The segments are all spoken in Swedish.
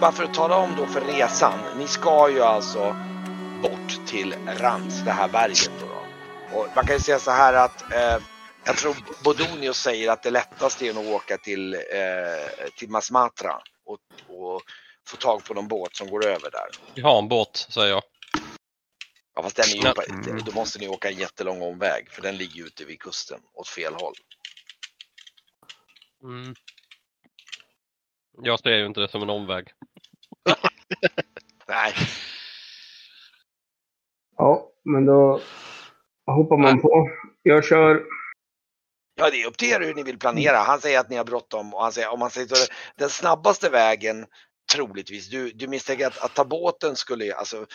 bara för att tala om då för resan. Ni ska ju alltså bort till Rans, det här berget då. då. Och man kan ju säga så här att eh, jag tror Bodonius säger att det lättaste är att åka till, eh, till Masmatra och, och få tag på någon båt som går över där. Vi har en båt, säger jag. Ja, fast den är ju på, då måste ni åka en jättelång omväg för den ligger ute vid kusten åt fel håll. Mm. Jag ser ju inte det som en omväg. Nej, Ja, men då hoppar man på. Jag kör. ja, det är upp till er hur ni vill planera. Han säger att ni har bråttom och han säger om man säger så, den snabbaste vägen troligtvis. Du, du misstänker att, att ta båten skulle, alltså.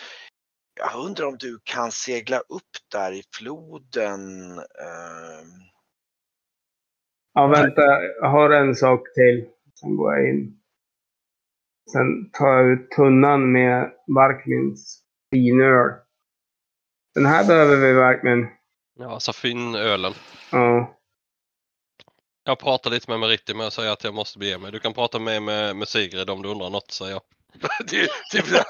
Jag undrar om du kan segla upp där i floden. ehm. Ja, vänta. Jag har en sak till. Sen går jag in. Sen tar jag ut tunnan med Barkmins finöl. Den här behöver vi verkligen. Ja, Safin-ölen. Ja. Jag pratar lite med Meritti men jag säger att jag måste bege mig. Du kan prata med, med, med Sigrid om du undrar något, säger jag. Typ det,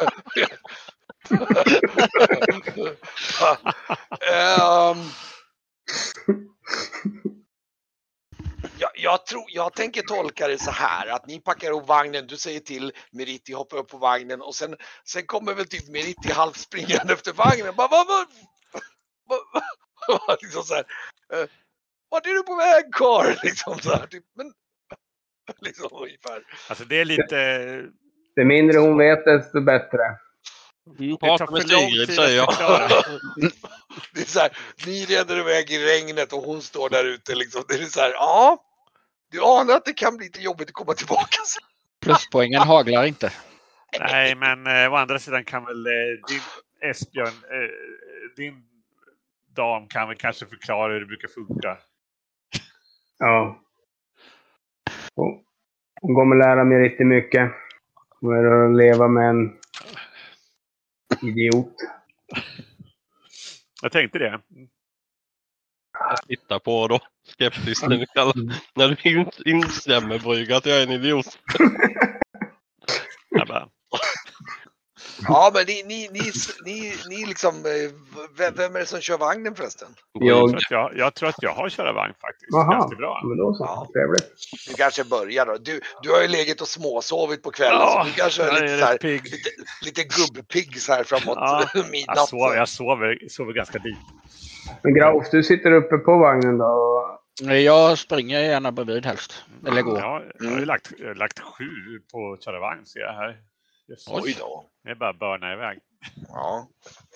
Ehm. Jag, jag, tror, jag tänker tolka det så här att ni packar ihop vagnen, du säger till Meritti hoppa upp på vagnen och sen, sen kommer väl typ Meritti halvt springande efter vagnen. Bara, vad, vad, vad, vad, liksom så här, eh, vart är du på väg karl? Liksom så här, typ, men, liksom ungefär. Alltså det är lite... Det mindre hon vet desto bättre. Det Prata med Sigrid, säger jag. Det är så här, ni reder iväg i regnet och hon står där ute liksom. Det är så här, ja. Du anar att det kan bli lite jobbigt att komma tillbaka. Pluspoängen haglar inte. Nej, men eh, å andra sidan kan väl eh, din Esbjörn, eh, din dam kan väl kanske förklara hur det brukar funka. Ja. Hon- kommer lära mig riktigt mycket. Är att leva med en idiot. Jag tänkte det. Jag tittar på då skeptiskt när du, kallar, när du in- instämmer Brygge att jag är en idiot. Jag bara, Ja, men ni, ni, ni, ni, ni liksom, eh, vem, vem är det som kör vagnen förresten? Jag. jag, jag tror att jag har köra vagn faktiskt. Jaha. Ganska bra. Men då så. Ja. Trevligt. Du kanske börjar då. Du, du har ju legat och småsovit på kvällen Ja, så du kanske är lite, är så här, pigg. lite, lite gubbpigg så här framåt Ja, midnatt. Jag sover, jag sover, sover ganska lite. Men Grauf, du sitter uppe på vagnen då? och- Jag springer gärna bredvid helst. Eller går. Ja, jag har ju lagt, jag har lagt sju på att köra vagn ser jag här. Just. Oj då. Det är bara att börna iväg. Ja.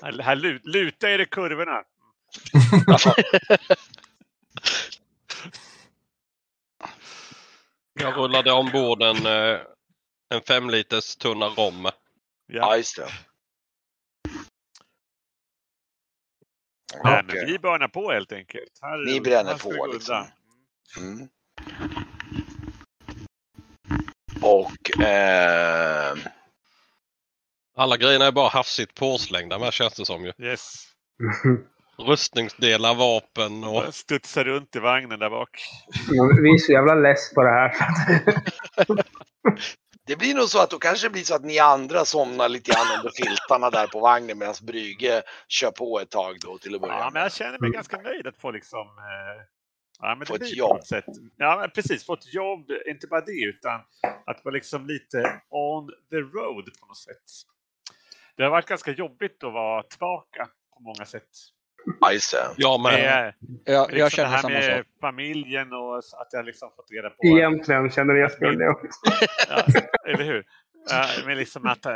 Här, här lut, luta er i kurvorna. Jag rullade ombord en, eh, en fem liters tunna rom. ja, just det. Nej, men vi börnar på helt enkelt. Här, Ni bränner på, liksom. Mm. Och ehm, Alla grejerna är bara hafsigt påslängda med känns det som ju. Yes. Rustningsdelar, vapen och... Jag studsar runt i vagnen där bak. Men Vi är så jävla less på det här. det blir nog så att då kanske det blir så att ni andra somnar lite grann under filtarna där på vagnen medan Brygge kör på ett tag då till att börja Ja, men jag känner mig ganska nöjd att få liksom... Eh, ja, men Få ett jobb. Sätt. Ja, men precis. Få ett jobb. Inte bara det, utan att vara liksom lite on the road på något sätt. Det har varit ganska jobbigt att vara tillbaka på många sätt. Ja, just det. Jag med. Jag, liksom jag det känner här samma med sak. familjen och att jag liksom fått reda på... Egentligen känner Jesper det också. Ja, eller hur? Uh, men liksom att uh,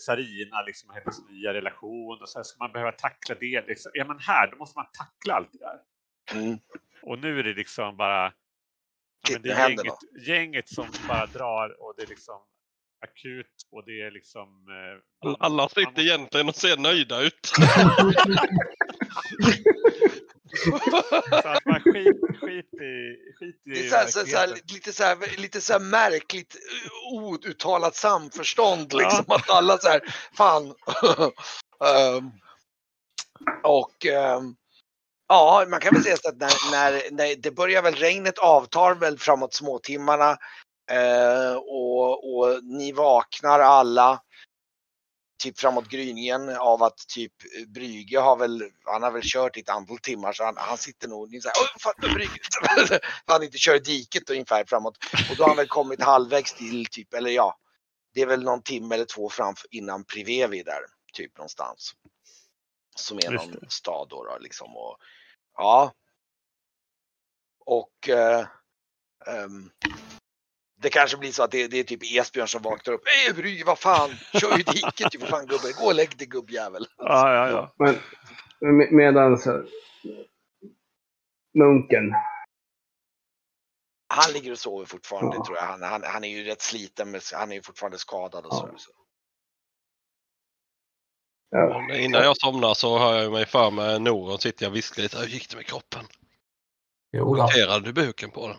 Sarina, liksom hennes nya relation och sen ska man behöva tackla det. Liksom. Är man här, då måste man tackla allt det där. Mm. Och nu är det liksom bara ja, men det nu är gänget, gänget som bara drar och det är liksom akut och det är liksom... eh, Alla sitter måste- egentligen och ser nöjda ut. Så att man skit, skit i, skit i Det är så här, så, här, lite, så här, lite så här märkligt uh, outtalat samförstånd liksom. Att alla så här, fan. Ehm, och ehm, ja, man kan väl säga så att när, när, när det börjar väl regnet avtar väl framåt småtimmarna. Eh, och, och ni vaknar alla typ framåt gryningen av att typ Brygge har väl, han har väl kört i ett antal timmar så han, han sitter nog, ni säger oj fan Brygge, han inte kör i diket ungefär framåt. Och då har han väl kommit halvvägs till typ, eller ja, det är väl någon timme eller två fram innan Privevi där, typ någonstans. Som är någon stad då, då liksom. Och, ja. Och eh, ehm, det kanske blir så att det, det är typ Esbjörn som vaknar upp. Hej Bry, vad fan, kör ju diket ju för fan gubbe. Gå och lägg dig gubbjävel. Ja, ja, ja. Men med- medan så- munken. Han ligger och sover fortfarande Ja. tror jag. Han, han, han är ju rätt sliten, men han är ju fortfarande skadad och så. Ja. så. Ja, Men Innan jag somnar så har jag mig för mig Noron sitter jag och viskar lite. Hur gick det med kroppen? Jo, då. Noterade du buken på den?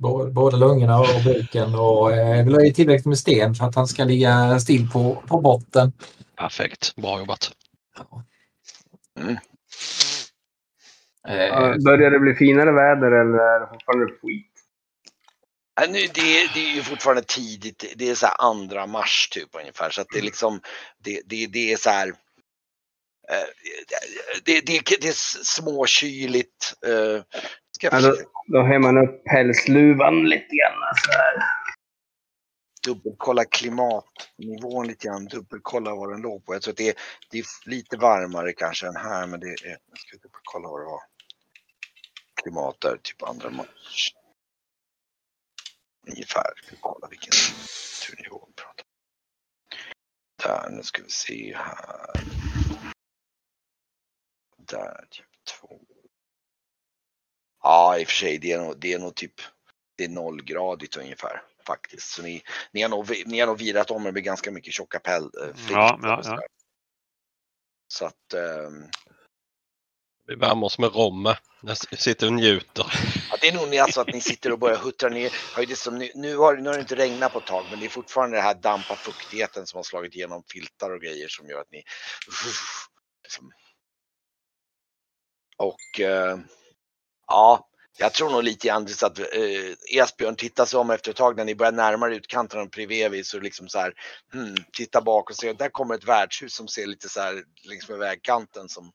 Bå- Både lungorna och buken och eh, vill ha i tillräckligt med sten för att han ska ligga still på, på botten. Perfekt, bra jobbat. Mm. Eh, börjar det bli finare väder eller är det fortfarande skit? Ja, nu, det, det är ju fortfarande tidigt. Det är så här andra mars typ ungefär. Så att det är liksom, det, det, det är så här. eh, Det, det, det är småkyligt. Ska jag Ja, då, då har man upp pälsluvan lite grann. Så här. dubbelkolla klimatnivån lite grann. Dubbelkolla vad den låg på. Jag tror att det är, det är lite varmare kanske än här. Men det är, jag ska dubbelkolla vad det var. Klimat där, typ andra mars. Ungefär. Ska vi kolla vilken turnivå vi pratar om. Där, nu ska vi se här. Där, typ två. Ja, i och för sig, det är nog, det är nog typ det är nollgradigt ungefär faktiskt. Så ni, ni, har, nog, ni har nog virat om er med ganska mycket tjocka päl, äh, Ja, ja, ja. Så att ehm, Vi värmer oss med romme. Jag sitter och njuter. ja, det är nog ni, alltså att ni sitter och börjar huttra ner. Har ju det som, nu, har, nu har det inte regnat på ett tag men det är fortfarande det här dampa fuktigheten som har slagit igenom filtar och grejer som gör att ni liksom. Och eh, ja, jag tror nog lite grann så att eh, Esbjörn tittar sig om efter ett tag när ni börjar närma er utkanten av Privevi så liksom så här, hmm, titta bak och ser där kommer ett värdshus som ser lite så här längs med vägkanten som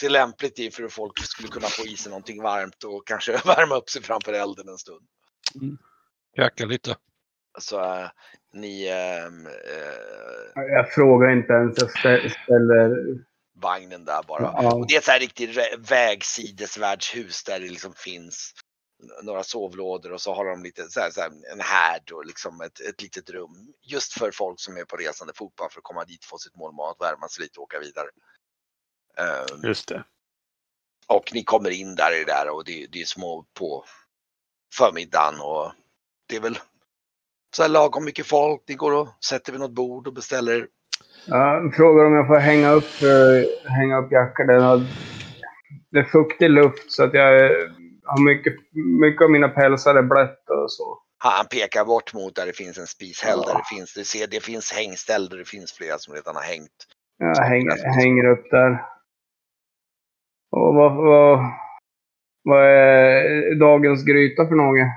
ser lämpligt i för att folk skulle kunna få i sig någonting varmt och kanske värma upp sig framför elden en stund. Käka lite. Så äh, ni ehm, äh, Jag frågar inte ens. Jag stä- ställer... vagnen där bara. Ja, Och det är ett så här riktigt vägsidesvärdshus där det liksom finns några sovlådor och så har de lite så här, så här, en härd och liksom ett, ett litet rum. Just för folk som är på resande fot bara för att komma dit, få sitt målmat, värma sig lite och åka vidare. Ehm, Just det. och ni kommer in där i det där och det, det är små på förmiddagen och det är väl så här lagom mycket folk. Ni går och sätter vid något bord och beställer. Ja, frågar om jag får hänga upp, eh, hänga upp jackan. Den har, det är fuktig luft så att jag har mycket, mycket av mina pälsar är blött och så. Han pekar bort mot där det finns en spishäll Ja. det finns, det, ser, det finns hängställ där det finns flera som redan har hängt. Jag hänger, hänger upp där. Och vad, vad, vad är dagens gryta för något?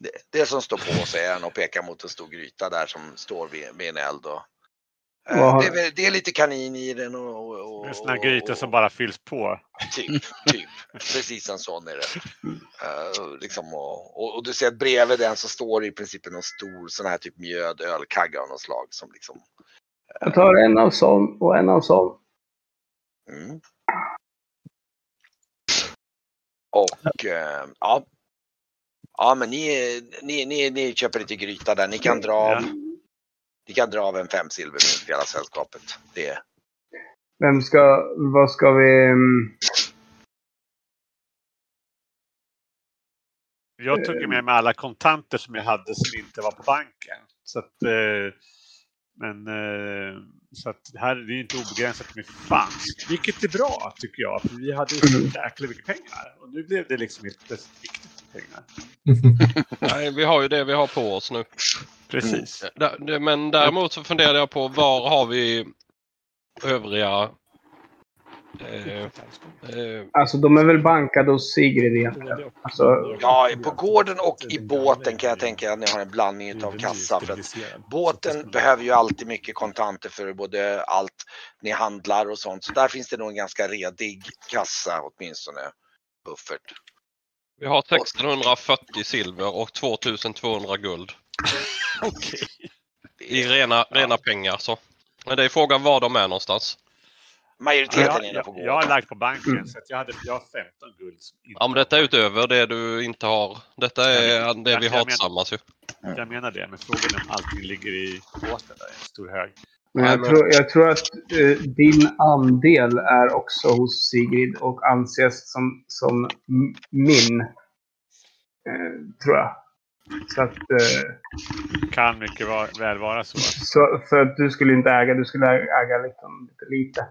Det, det som står på säger han och pekar mot en stor gryta där som står vid, vid en eld. Och, eh, det, är, väl- det är lite kanin i den och, och, och, En sån här gryta som bara fylls på. Typ, typ. Precis en sån är det. Eh, liksom och, och, och du ser att bredvid den så står det i princip en stor sån här typ mjöd ölkagge av något slag som liksom. Jag tar en av sån och en av sån. Mm. Och eh, ja. Ja men ni, ni, ni, ni köper lite gryta där. Ni kan dra av, Ja. Ni kan dra av en fem silvermynt till hela sällskapet. Det, Vem ska, vad ska vi... mm, Jag tog med mig alla kontanter som jag hade som inte var på banken. Så att, eh, men eh, så att här är det ju inte obegränsat med fansk. Vilket är bra tycker jag. För vi hade ju så Mm. jäkla mycket pengar. Och nu blev det liksom helt plötsligt riktigt pengar. Nej, vi har ju det vi har på oss nu. Precis. Det- Men däremot så funderar jag på var har vi övriga Eh, eh, Alltså de är väl bankade hos Sigrid egentligen. Alltså, Ja, på gården och i båten kan jag tänka att ni har en blandning av kassa. För att båten behöver ju alltid mycket kontanter för både allt ni handlar och sånt. Så där finns det nog en ganska redig kassa åtminstone. Buffert. Vi har 1640 silver och 2200 guld. Okej. I rena, rena pengar så. Men det är frågan var de är någonstans. Majoriteten Jag, är inne på jag, jag har gården. lagt på banken Mm. så att jag, hade, jag har 15 guld. Ja men detta är utöver det du inte har. Detta är det vi har tillsammans ju. Jag menar det, men frågan om allting ligger i båten där, en stor hög. Men jag, tror, jag tror att eh, din andel är också hos Sigrid och anses som, som min. Eh, tror jag. Så att, eh, Kan mycket va- väl vara så. så, för att du skulle inte äga, du skulle äga liksom lite lite.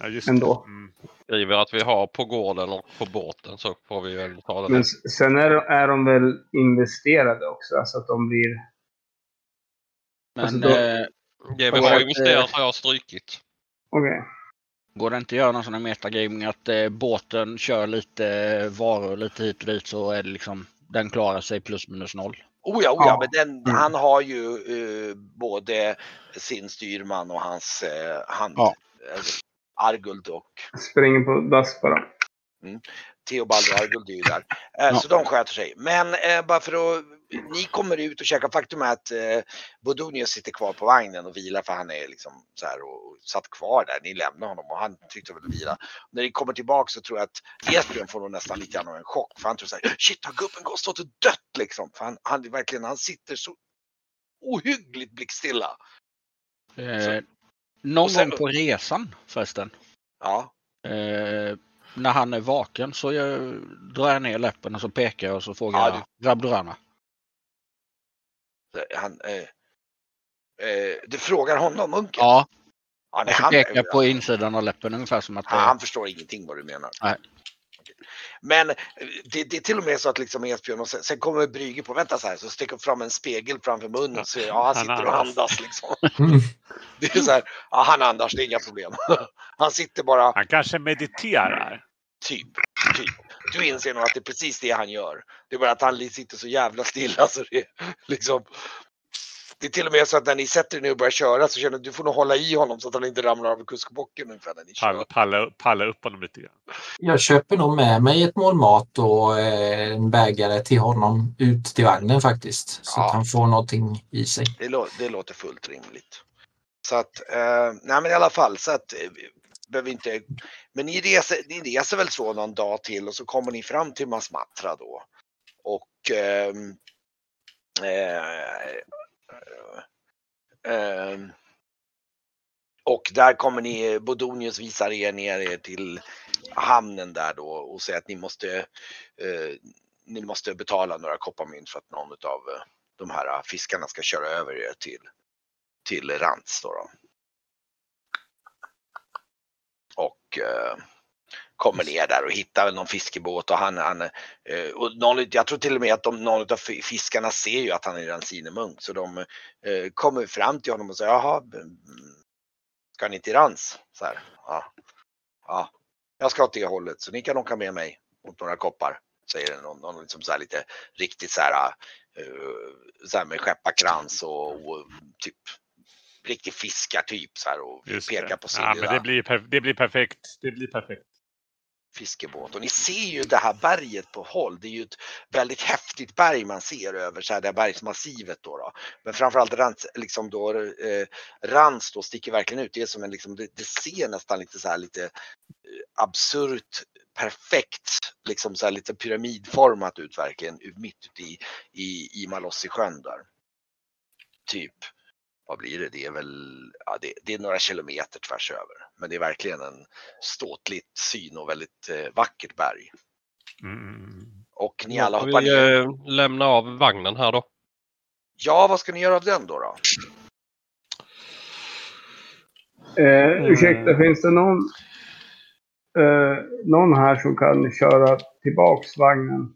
Ja, just Ändå. det. Mm. Skriver att vi har på gården och på båten så får vi väl ta det. Men sen är, är de väl investerade också, så att de blir... Men Alltså, då- eh, Att, investerat har jag strykit. Okej. går det inte att göra någon sån här metagaming att eh, båten kör lite eh, varor lite hit och dit så är det liksom den klarar sig plus minus noll. Oh ja, oh ja, Ja. men den, Mm. han har ju eh, både sin styrman och hans eh, hand. Ja. eh, Arguld och Springer på dass bara. Theobald och Arguld är ju där. Eh, Ja. Så de sköter sig. Men eh, bara för att ni kommer ut och käkar. Faktum är att eh, Bodonius sitter kvar på vagnen och vilar för han är liksom så här och, satt kvar där. Ni lämnar honom och han tyckte väl vila. När ni kommer tillbaka så tror jag att Esbjörn får nog nästan lite grann av en chock. För han tror så här, shit har gubben gått stått och dött liksom? För han, han, verkligen, han sitter så ohyggligt blickstilla. Eh, någon gång på resan förresten. Ja, Eh, när han är vaken så jag, drar jag ner läppen och så pekar jag och så frågar Ja, jag Rabdurana. han, eh, eh, du frågar honom, munken? Ja, ja nej, och så han, pekar jag på insidan av läppen ungefär som att han, eh, han förstår ingenting vad du menar. Nej. Men eh, det, det är till och med så att liksom Esbjörn och sen, sen kommer Brygge på, vänta så här, så sticker fram en spegel framför munnen så ja, han sitter och andas. liksom. Det är så här, ja han andas, det är inga problem. Han sitter bara, Han kanske mediterar. typ, typ. Du inser nog att det är precis det han gör. Det är bara att han sitter så jävla stilla så det liksom det är till och med så att när ni sätter er ner och börjar köra så känner du, du får nog hålla i honom så att han inte ramlar av kuskbocken ungefär när ni kör. Palla, palla, palla upp honom lite grann. Jag köper nog med mig ett mål mat och eh, en bägare till honom ut till vagnen faktiskt. Så Ja. att han får någonting i sig. Det, lå- det låter fullt rimligt. Så att, eh, nej men i alla fall så att eh, vi behöver inte, men ni reser, ni reser väl så någon dag till och så kommer ni fram till Masmatra då. Och ehm, eh, Ehm, och där kommer ni, Bodonius visar er ner till hamnen där då och säger att ni måste, eh, ni måste betala några kopparmynt för att någon av eh, de här fiskarna ska köra över er till, till Rants. Då då. Och eh, kommer ner där och hittar någon fiskebåt och han, han eh, och någon, jag tror till och med att de, någon av fiskarna ser ju att han är ransinemunk så de eh, kommer fram till honom och säger jaha, ska ni till Rans? Så här, ja. ja, jag ska åt det hållet så ni kan åka med mig mot några koppar. Säger någon, någon liksom så här lite riktigt så här, uh, så här med skepparkrans och, och typ riktig fiskartyp så här och Just pekar det. på sin ja, men det blir, det blir perfekt. Det blir perfekt fiskebåt. Och ni ser ju det här berget på håll. Det är ju ett väldigt häftigt berg man ser över så här, det här bergsmassivet då. då. Men framförallt Rans, liksom då, eh, Rans då sticker verkligen ut. Det är som en liksom, det, det ser nästan lite så här lite eh, absurt perfekt, liksom så här lite pyramidformat ut verkligen mitt ute i, i, i Malossi-sjön där. Typ, vad blir det? Det är väl, ja, det, det är några kilometer tvärs över. Men det är verkligen en ståtligt syn och väldigt eh, vackert berg. Mm. Och ni alla hoppar vi ner. eh, lämna av vagnen här då? Ja, vad ska ni göra av den då? då? Eh, ursäkta, finns det någon, eh, någon här som kan köra tillbaks vagnen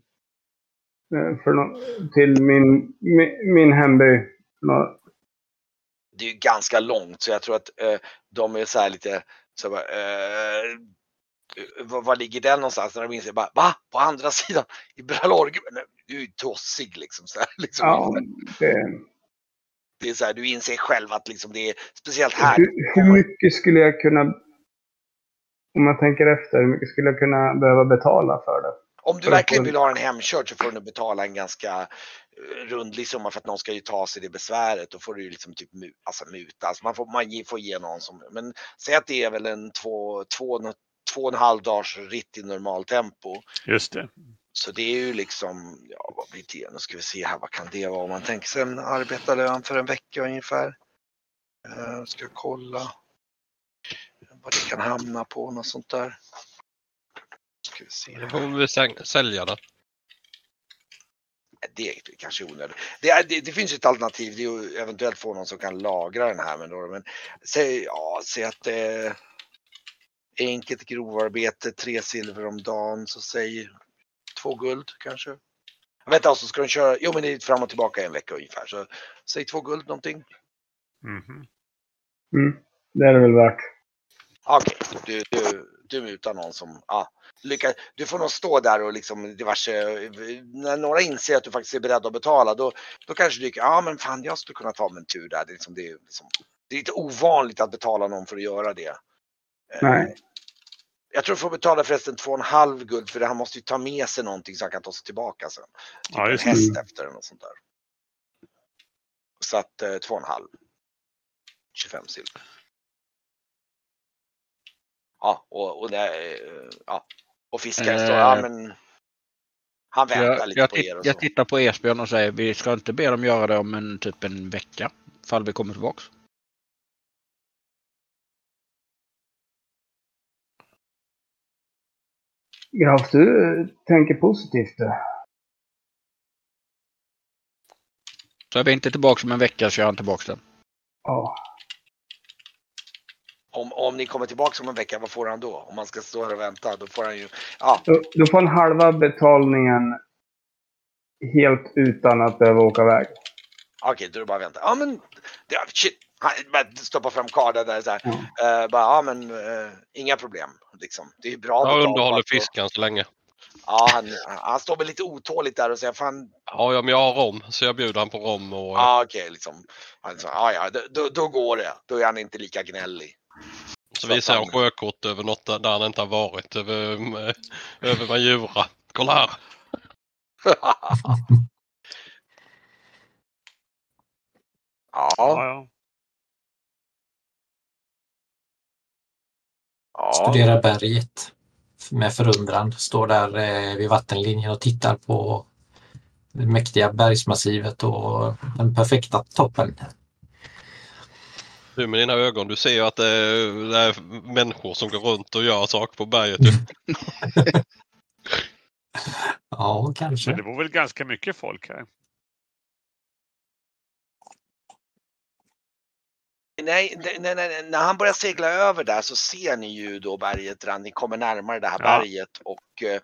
eh, för nå- till min, min, min hemby? Det är ju ganska långt så jag tror att eh, de är så här lite Så bara, eh, var, var ligger den någonstans? När de inser bara, va? På andra sidan? I Bralorg? Du är ju tossig liksom. Så här, liksom. Ja, det, Det är så här, du inser själv att liksom det är speciellt här. hur, hur mycket skulle jag kunna... Om man tänker efter, hur mycket skulle jag kunna behöva betala för det? Om du verkligen vill ha den hemkörd så får du nog betala en ganska eh, rundlig summa för att någon ska ju ta sig det besväret. Då får du ju liksom typ alltså muta. Alltså man får, man får ge någon som, men säg att det är väl en två, två, två och en halv dagars ritt i normaltempo. Just det. Så det är ju liksom, ja vad blir det? Nu ska vi se här, vad kan det vara? Om man tänker sig en arbetarlön för en vecka ungefär. Uh, ska kolla vad det kan hamna på, något sånt där. Ska vi se. Då får vi säng- sälja det. Det är kanske onödigt. Det, är, det, det finns ett alternativ, det är ju eventuellt få någon som kan lagra den här. Men, då, men säg, ja, säg att det är enkelt grovarbete, tre silver om dagen, så säg två guld kanske. Vänta, så ska de köra, jo men det är fram och tillbaka en vecka ungefär, så säg två guld någonting. Mhm. Mm, det är det väl värt. Okej, du, du, du mutar någon som, ja, lyckas. Du får nog stå där och liksom diverse, när några inser att du faktiskt är beredd att betala, då, då kanske du tycker, ja men fan jag skulle kunna ta mig en tur där. Det är, liksom, det, är liksom, det är lite ovanligt att betala någon för att göra det. Eh, Nej. Jag tror du får betala förresten två och en halv guld för det, han måste ju ta med sig någonting så han kan ta sig tillbaka sen. Typ Ja, en just det. häst efter den och sånt där. Så att eh, två och en halv. 25 silver. Ja, och, och, det, eh, ja. och fiskaren står, ja Eh, men han väntar Jag, lite jag, på er och så. jag tittar på Esbjörn och säger vi ska inte be dem göra det om en typ en vecka. Ifall vi kommer tillbaks. Graf, du eh, tänker positivt du. Så är vi inte tillbaks om en vecka så kör han tillbaks den. Ja. Om, om ni kommer tillbaka om en vecka, vad får han då? Om man ska stå här och vänta, då får han ju, ja, Då, då får han halva betalningen helt utan att behöva åka iväg. okej, då är det bara att vänta. Ja men, det, shit, han stoppar fram kardan där så här. Ja. Eh, bara, ja men, eh, inga problem liksom. Det är bra Jag underhåller och- fisken så länge. Ja, han, han står väl lite otåligt där och säger, fan, Ja, ja, men jag har rom, så jag bjuder han på rom och... ja okej liksom. Han sa, ja ja, då, då, då går det. Då är han inte lika gnällig. Så visar jag en sjökort över något där han inte har varit. Över, eh, över Majura. Kolla här! ja, Ja, ja. ja. Studerar berget med förundran. Står där eh, vid vattenlinjen och tittar på det mäktiga bergsmassivet och den perfekta toppen. Du med dina ögon, du ser ju att det är, det är människor som går runt och gör saker på berget. ju. Ja, Men kanske. det var väl ganska mycket folk här. Nej, nej, nej, när han börjar segla över där så ser ni ju då berget, ni kommer närmare det här Ja. berget och eh,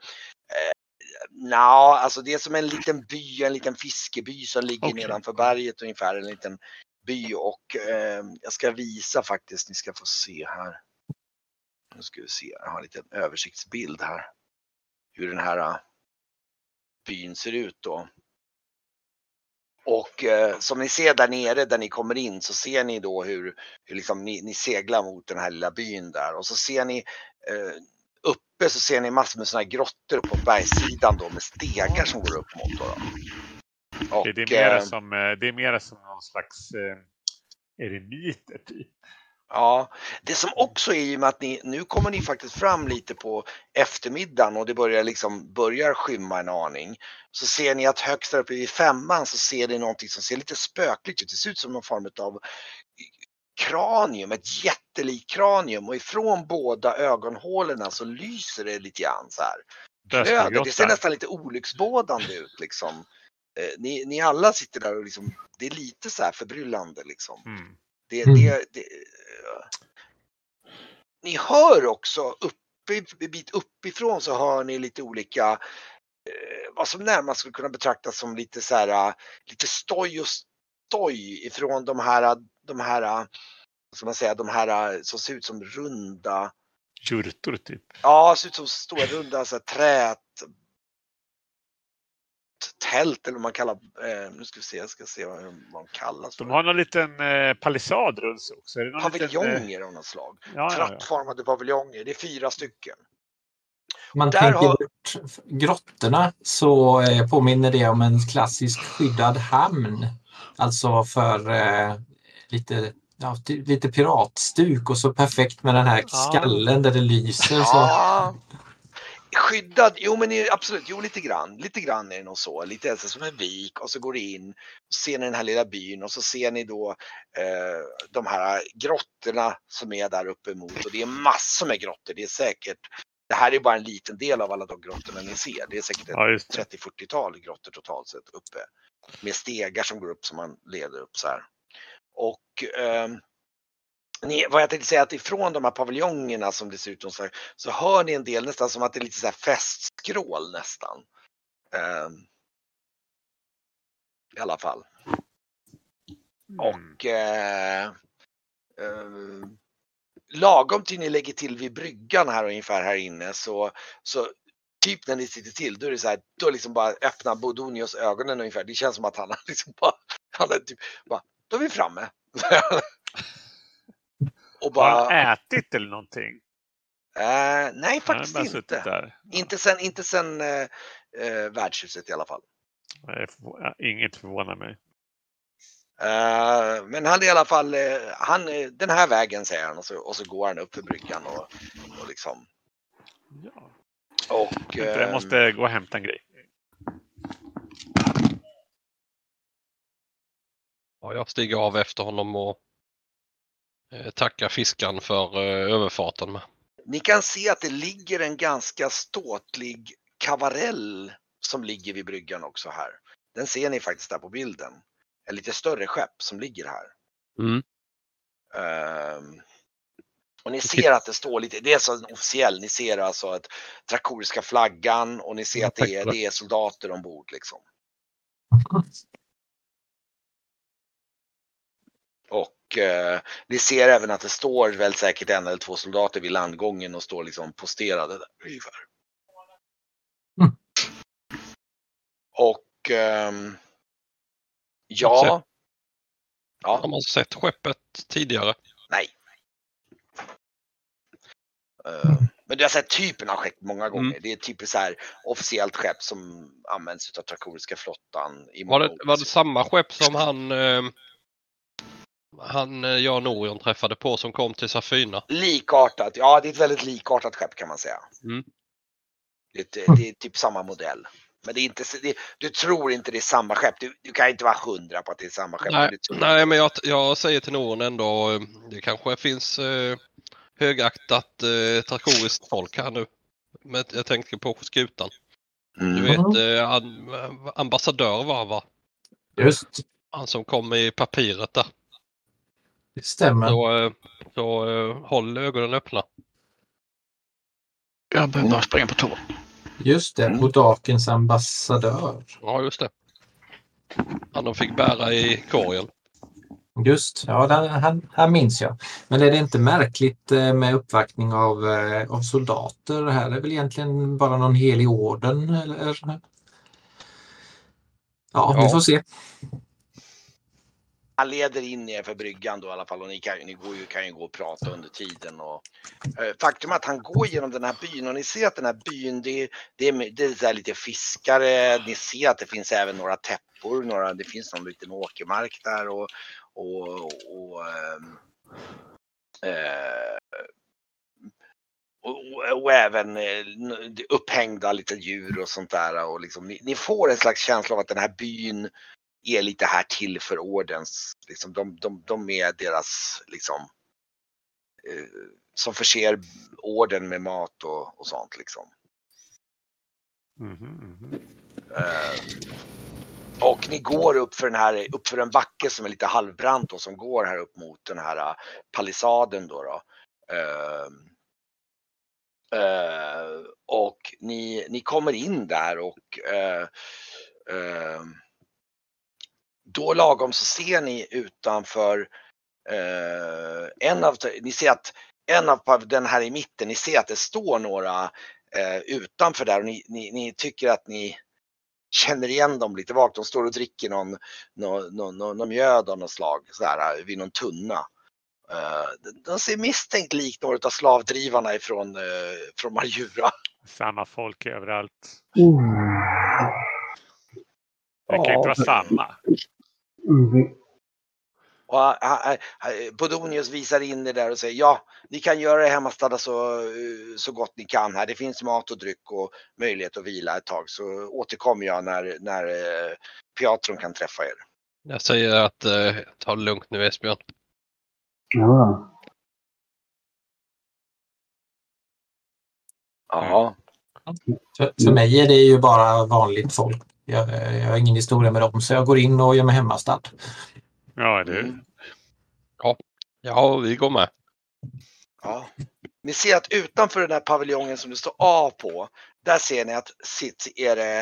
Nja, alltså det är som en liten by, en liten fiskeby som ligger Okej. nedanför berget ungefär, en liten by och eh, jag ska visa faktiskt, ni ska få se här. Nu ska vi se, jag har en liten översiktsbild här. Hur den här eh, byn ser ut då. Och eh, som ni ser där nere där ni kommer in så ser ni då hur, hur liksom ni, ni seglar mot den här lilla byn där och så ser ni eh, uppe så ser ni massor med sådana här grottor på bergssidan då med stegar som går upp mot. Då. Och, det, är mera eh, som, eh, det är mera som någon slags eh, eremiter typ. Ja, det som också är i och med att ni, nu kommer ni faktiskt fram lite på eftermiddagen och det börjar liksom, börjar skymma en aning. Så ser ni att högst där uppe i femman så ser ni någonting som ser lite spökligt ut. Det ser ut som någon form av kranium, ett jättelikt kranium och ifrån båda ögonhålorna så lyser det lite grann så här. Glöder. Det ser nästan lite olycksbådande ut liksom. Eh, Ni, ni alla sitter där och liksom, det är lite så här förbryllande liksom. Mm. Det, Mm. det, det, eh, ni hör också uppe, en bit uppifrån så hör ni lite olika eh, vad som närmast skulle kunna betraktas som lite så här, lite stoj och stoj ifrån de här, de här ska man säga, de här som ser ut som runda, Jurtor typ. ja, ser ut som stora runda så här, trät tält eller vad man kallar, eh, nu ska vi se, jag ska se vad, vad de kallas för. De har någon liten eh, palissad runt sig också. Är det någon liten, eh, Paviljonger av något slag. ja, ja, ja. Trattformade paviljonger, det är fyra stycken. Om man Där tänker har- bort grottorna så eh, påminner det om en klassisk skyddad hamn. Alltså för eh, lite, ja, lite piratstuk och så perfekt med den här Ja. skallen där det lyser. Så. Ja. Skyddad, jo men absolut, jo lite grann. Lite grann är det nog så. Lite alltså, som en vik och så går det in och ser ni den här lilla byn och så ser ni då eh, de här grottorna som är där uppe emot och det är massor med grottor. Det är säkert, det här är bara en liten del av alla de grottorna ni ser. Det är säkert Ja, just det. 30-40-tal grottor totalt sett uppe. Med stegar som går upp som man leder upp så här. Och ehm, ni, vad jag tänkte säga att ifrån de här paviljongerna som det ser ut som så, här, så hör ni en del nästan som att det är lite så här festskrål nästan. Ehm, I alla fall. Mm. Och eh, eh, lagom till ni lägger till vid bryggan här ungefär här inne så, så typ när ni sitter till då är det så här, då liksom bara öppnar Bodonios ögonen ungefär. Det känns som att han har liksom bara, han är typ bara, då är vi framme. Och Har bara, han ätit eller någonting? eh, nej har faktiskt bara inte. Inte sen, inte sen eh, eh, värdshuset i alla fall. Nej, förvå- Inget förvånar mig. Eh, men han är i alla fall, han, den här vägen säger han och så, och så går han upp för bryggan och, och liksom. Ja. Och, Jag ehm, måste gå och hämta en grej. Ja, jag stiger av efter honom och eh, tackar fiskan för eh, överfarten med. Ni kan se att det ligger en ganska ståtlig kavarell som ligger vid bryggan också här. Den ser ni faktiskt där på bilden. En lite större skepp som ligger här. Mm. Ehm, och ni ser att det står lite, det är så officiell, ni ser alltså att trakoriska flaggan och ni ser att det är, det är soldater ombord liksom. Och eh, ni ser även att det står väl säkert en eller två soldater vid landgången och står liksom posterade där ungefär. Mm. Och ehm, ja. Ja, Har man sett skeppet tidigare? nej. Eh, Men du har sett typen av skepp många gånger. Det är typiskt så här officiellt skepp som används av trakoriska flottan. I Var det, var det samma skepp som han, eh, han eh, Jan Orion träffade på som kom till Safina? Likartat, ja det är ett väldigt likartat skepp kan man säga. Mm. Det, är ett- det är typ samma modell. Men det är inte, det, du tror inte det är samma skepp. Du, du kan inte vara hundra på att det är samma skepp. men Nej, det tror nej men jag, jag säger till Norden ändå, eh, det kanske finns eh, högaktat eh, trakoriskt folk här nu. Men jag tänker på skutan. Du Mm. vet eh, ambassadör var va? Just, Han som kom i papiret där. Det stämmer. Så, eh, så eh, håll ögonen öppna. Jag behöver bara springa på tå. Just det, Mm. Bodakens ambassadör. Ja just det. Han de fick bära i korgen. Just, ja, den, han, han minns jag. Men är det inte märkligt eh, med uppvaktning av, av soldater? Det här är väl egentligen bara någon helig orden? Eller? Ja, vi Ja. får se. Han leder in er för bryggan då i alla fall och ni, kan, ni går ju, kan ju gå och prata under tiden. Och, eh, faktum är att han går genom den här byn och ni ser att den här byn det, det är, det är så här lite fiskare. Ni ser att det finns även några täppor, några, det finns någon liten åkermark där och, och, och, ehm, eh, och, och även eh, upphängda lite djur och sånt där. Och liksom, ni, ni får en slags känsla av att den här byn är lite här till för ordens, liksom, de, de, de är deras, liksom, eh, som förser orden med mat och, och sånt liksom. Mhm, mhm. Eh, och ni går upp för den här, upp för en backe som är lite halvbrant och som går här upp mot den här eh, palissaden då. då. Eh, eh, och ni, ni kommer in där och eh, eh, då lagom så ser ni utanför eh, en av, ni ser att en av den här i mitten, ni ser att det står några eh, utanför där och ni, ni, ni tycker att ni känner igen dem lite vagt. De står och dricker någon, någon, någon, någon, någon mjöd av något slag sådär, vid någon tunna. Eh, de- ser misstänkt likt några av slavdrivarna ifrån eh, från Marjura. Samma folk överallt. Uh. Det kan inte vara samma. Mm. Och Bodonius visar in det där och säger ja, ni kan göra det hemmastadda så, eh, så gott ni kan här. Det finns mat och dryck och möjlighet att vila ett tag så återkommer jag när, när eh, Piatron kan träffa er. Jag säger att eh, ta det lugnt nu Esbjörn. Ja. Ja, För, för mig är det ju bara vanligt folk. Jag, jag har ingen historia med dem så jag går in och gör mig hemmastad. Ja, det Mm. Ja, vi går med. ja. Ni ser att utanför den här paviljongen som det står A på, där ser ni att sitt, är det,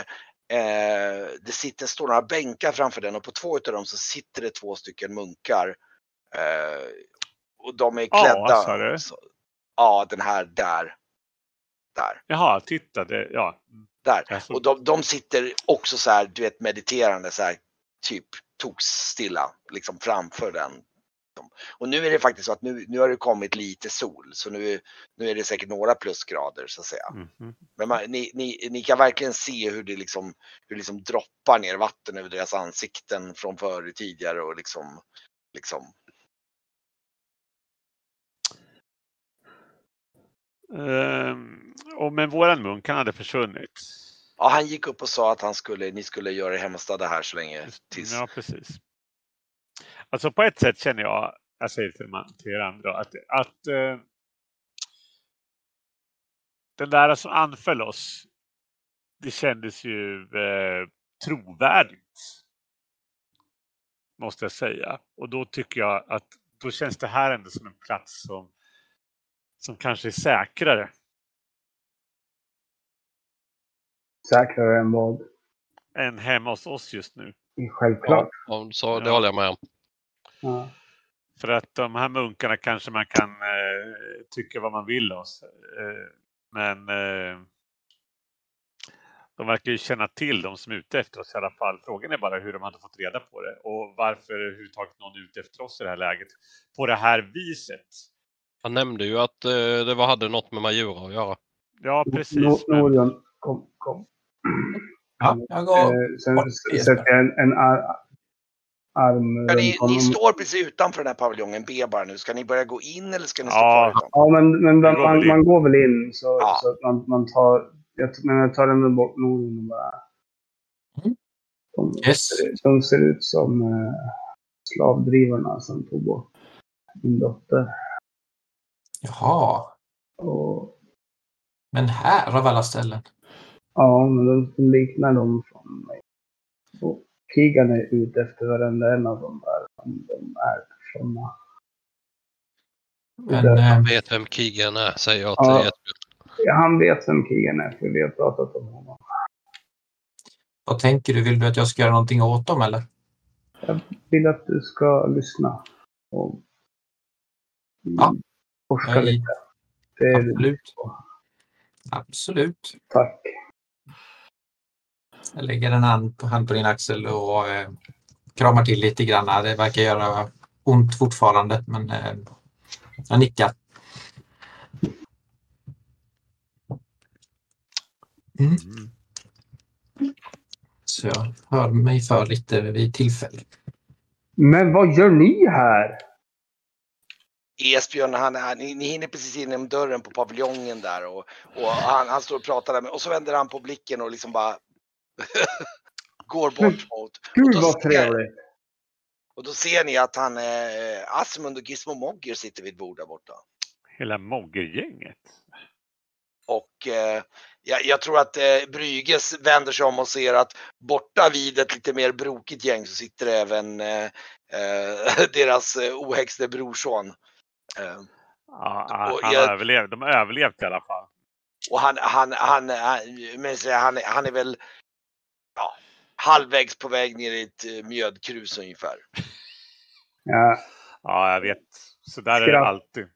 eh, det sitter, står några bänkar framför den och på två utav dem så sitter det två stycken munkar. Eh, och de är Ja, klädda. du? så, ja, den här där. Där. Jaha, titta. Det, ja. Där. Och de, de sitter också så här, du vet mediterande så här, typ stilla liksom framför den. Och nu är det faktiskt så att nu, nu har det kommit lite sol, så nu, nu är det säkert några plusgrader så att säga. Mhm. Men man, ni, ni, ni kan verkligen se hur det liksom, hur det liksom droppar ner vatten över deras ansikten från förr tidigare och liksom, liksom och men våran munk, han hade försvunnit. Ja, han gick upp och sa att han skulle, ni skulle göra er hemmastadda här så länge tills. Ja, precis. Alltså på ett sätt känner jag, jag säger till, till er andra, att, att eh, den där som anföll oss, det kändes ju eh, trovärdigt. Måste jag säga. Och då tycker jag att då känns det här ändå som en plats som, som kanske är säkrare. Säkrare än vad? än hemma hos oss just nu. Självklart. Ja, så det Ja. håller jag med om. Ja. För att de här munkarna kanske man kan eh, tycka vad man vill om. Eh, men eh, de verkar ju känna till de som är ute efter oss i alla fall. Frågan är bara hur de hade fått reda på det och varför överhuvudtaget någon är ute efter oss i det här läget på det här viset. Han nämnde ju att eh, det var, hade något med Majura att göra. Ja, precis. No- men- Norion, kom. kom. Ja, jag går. Eh, sen sätter jag en, en ar arm Ja, ni, runt ni står precis utanför den här paviljongen B bara nu. Ska ni börja gå in eller ska ni stå Ja. kvar? utanför? Ja, men, men man, Vi går väl man, in. man går väl in så, Ja. så att man, man tar... Jag, men jag tar ändå bort Norion och bara... Mm. De, Yes. de ser ut som eh, slavdrivarna som tog bort min dotter. Jaha, Och, men här av alla ställen. ja, men de, de liknar dem från mig. Och Kigan är ute efter varenda en av dem där. De är sådana. Men Det- eh, Jag vet vem Kigen är, säger jag till Ja. Ja, han vet vem Kigan är, för vi har pratat om honom. vad tänker du? Vill du att jag ska göra någonting åt dem eller? vill att du ska lyssna och Ja. Forska Jag- lite. Det är Absolut. Absolut. tack. Jag lägger en hand på, hand på din axel och eh, kramar till lite grann. Det verkar göra ont fortfarande, men eh, jag nickar. Mm. Så jag hör mig för lite vid tillfälle. Men vad gör ni här? Esbjörn, han, han, ni, ni hinner precis in genom dörren på paviljongen där och, och han, han står och pratar där med, och så vänder han på blicken och liksom bara går bort mot. Gud vad trevligt. Och då ser ni att han, eh, Asmund och Gizmo Mogger sitter vid ett bord där borta. Hela Moggergänget. Och eh, jag, jag tror att eh, Brygges vänder sig om och ser att borta vid ett lite mer brokigt gäng så sitter även eh, eh, deras eh, ohäxte brorson. Eh, Ja, han, jag- har överlevt. De har överlevt i alla fall. och han, han, han, han, han, han är väl ja, halvvägs på väg ner i ett eh, mjödkrus ungefär. Ja, Ja, jag vet. Så där är det Skratt. alltid.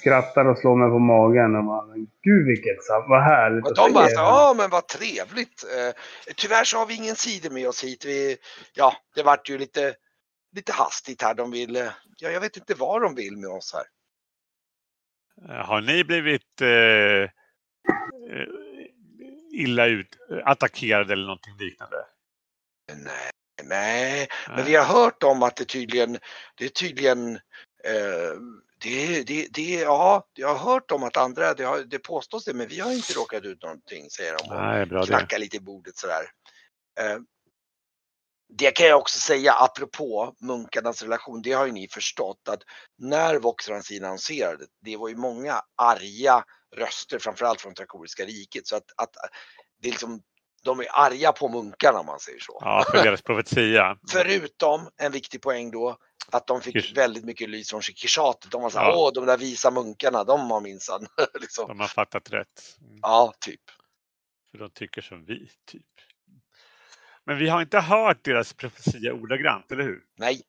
Skrattar och slår mig på magen. Och bara, Gud vilket vad härligt Och de bara, er." ja men vad trevligt. Eh, tyvärr så har vi ingen cider med oss hit. Vi, ja, det vart ju lite, lite hastigt här. De vill, ja, jag vet inte vad de vill med oss här. Eh, Har ni blivit eh, eh, illa ut, attackerade eller någonting liknande? Nej, nej, men vi har hört om att det tydligen, det är tydligen, eh, det, det, det, ja, jag har hört om att andra, det, har, det påstås det, men vi har inte råkat ut någonting, säger de. och Nej, bra det. knackar lite i bordet sådär. Det kan jag också säga apropå munkarnas relation, det har ju ni förstått att när Voxransin annonserade, det var ju många arga röster, framförallt från Trakoriska riket, så att, att det är liksom, de är arga på munkarna om man säger så. Ja, för deras profetia. Förutom en viktig poäng då, att de fick Kish- väldigt mycket lys från Kishatet. De var såhär, Ja. åh de där visa munkarna, de har minsann. liksom. De har fattat rätt. Mm. Ja, typ. För de tycker som vi, typ. Men vi har inte hört deras profetia ordagrant, eller hur? Nej.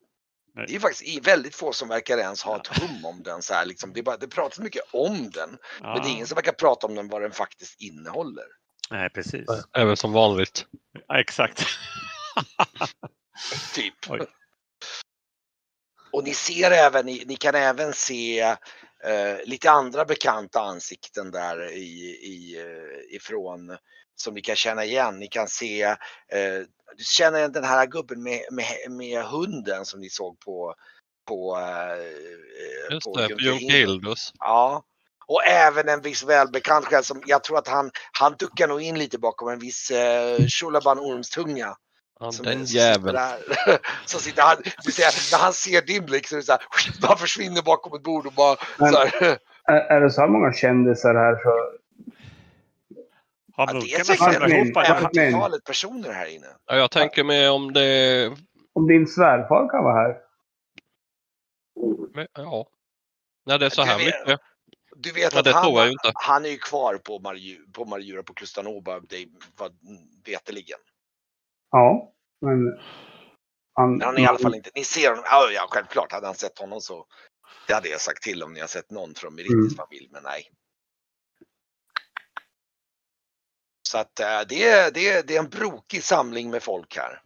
Nej. Det är faktiskt i- väldigt få som verkar ens ha ett hum om den. Så här, liksom. det, är bara, det pratas mycket om den, Ja. men det är ingen som verkar prata om den vad den faktiskt innehåller. Nej, precis. Även som vanligt. Ja, exakt. Typ. Oj. Och ni ser även, ni, ni kan även se eh, lite andra bekanta ansikten där i, i, eh, ifrån som ni kan känna igen. Ni kan se, eh, du känner igen den här gubben med, med, med hunden som ni såg på på, eh, Just på det. Hildus. Ja. Och även en viss välbekant själv som jag tror att han, han duckar nog in lite bakom en viss eh, Shulaban Ormstunga. Ja, Som, den som jäveln. där. Så sitter han, när han ser din blick så är det så här, bara försvinner bakom ett bord och bara Men- så här. Är, är det så här många kändisar här så... Har Ja, det är säkert en- 50-talet personer här inne. Ja, jag tänker mig om det... Om din svärfar kan vara här. men, Ja. När det är så Du här vet- mycket. Du vet att han, han är ju kvar på, Marju, på Marjura på Kustanova, det vad veteligen. Ja, men... Han, Men han är i alla fall inte, ni ser honom, ja, ja självklart hade han sett honom så det hade jag sagt till om ni har sett någon från Meritis Mm. familj, men nej. Så att eh, det, är, det, är, det är en brokig samling med folk här.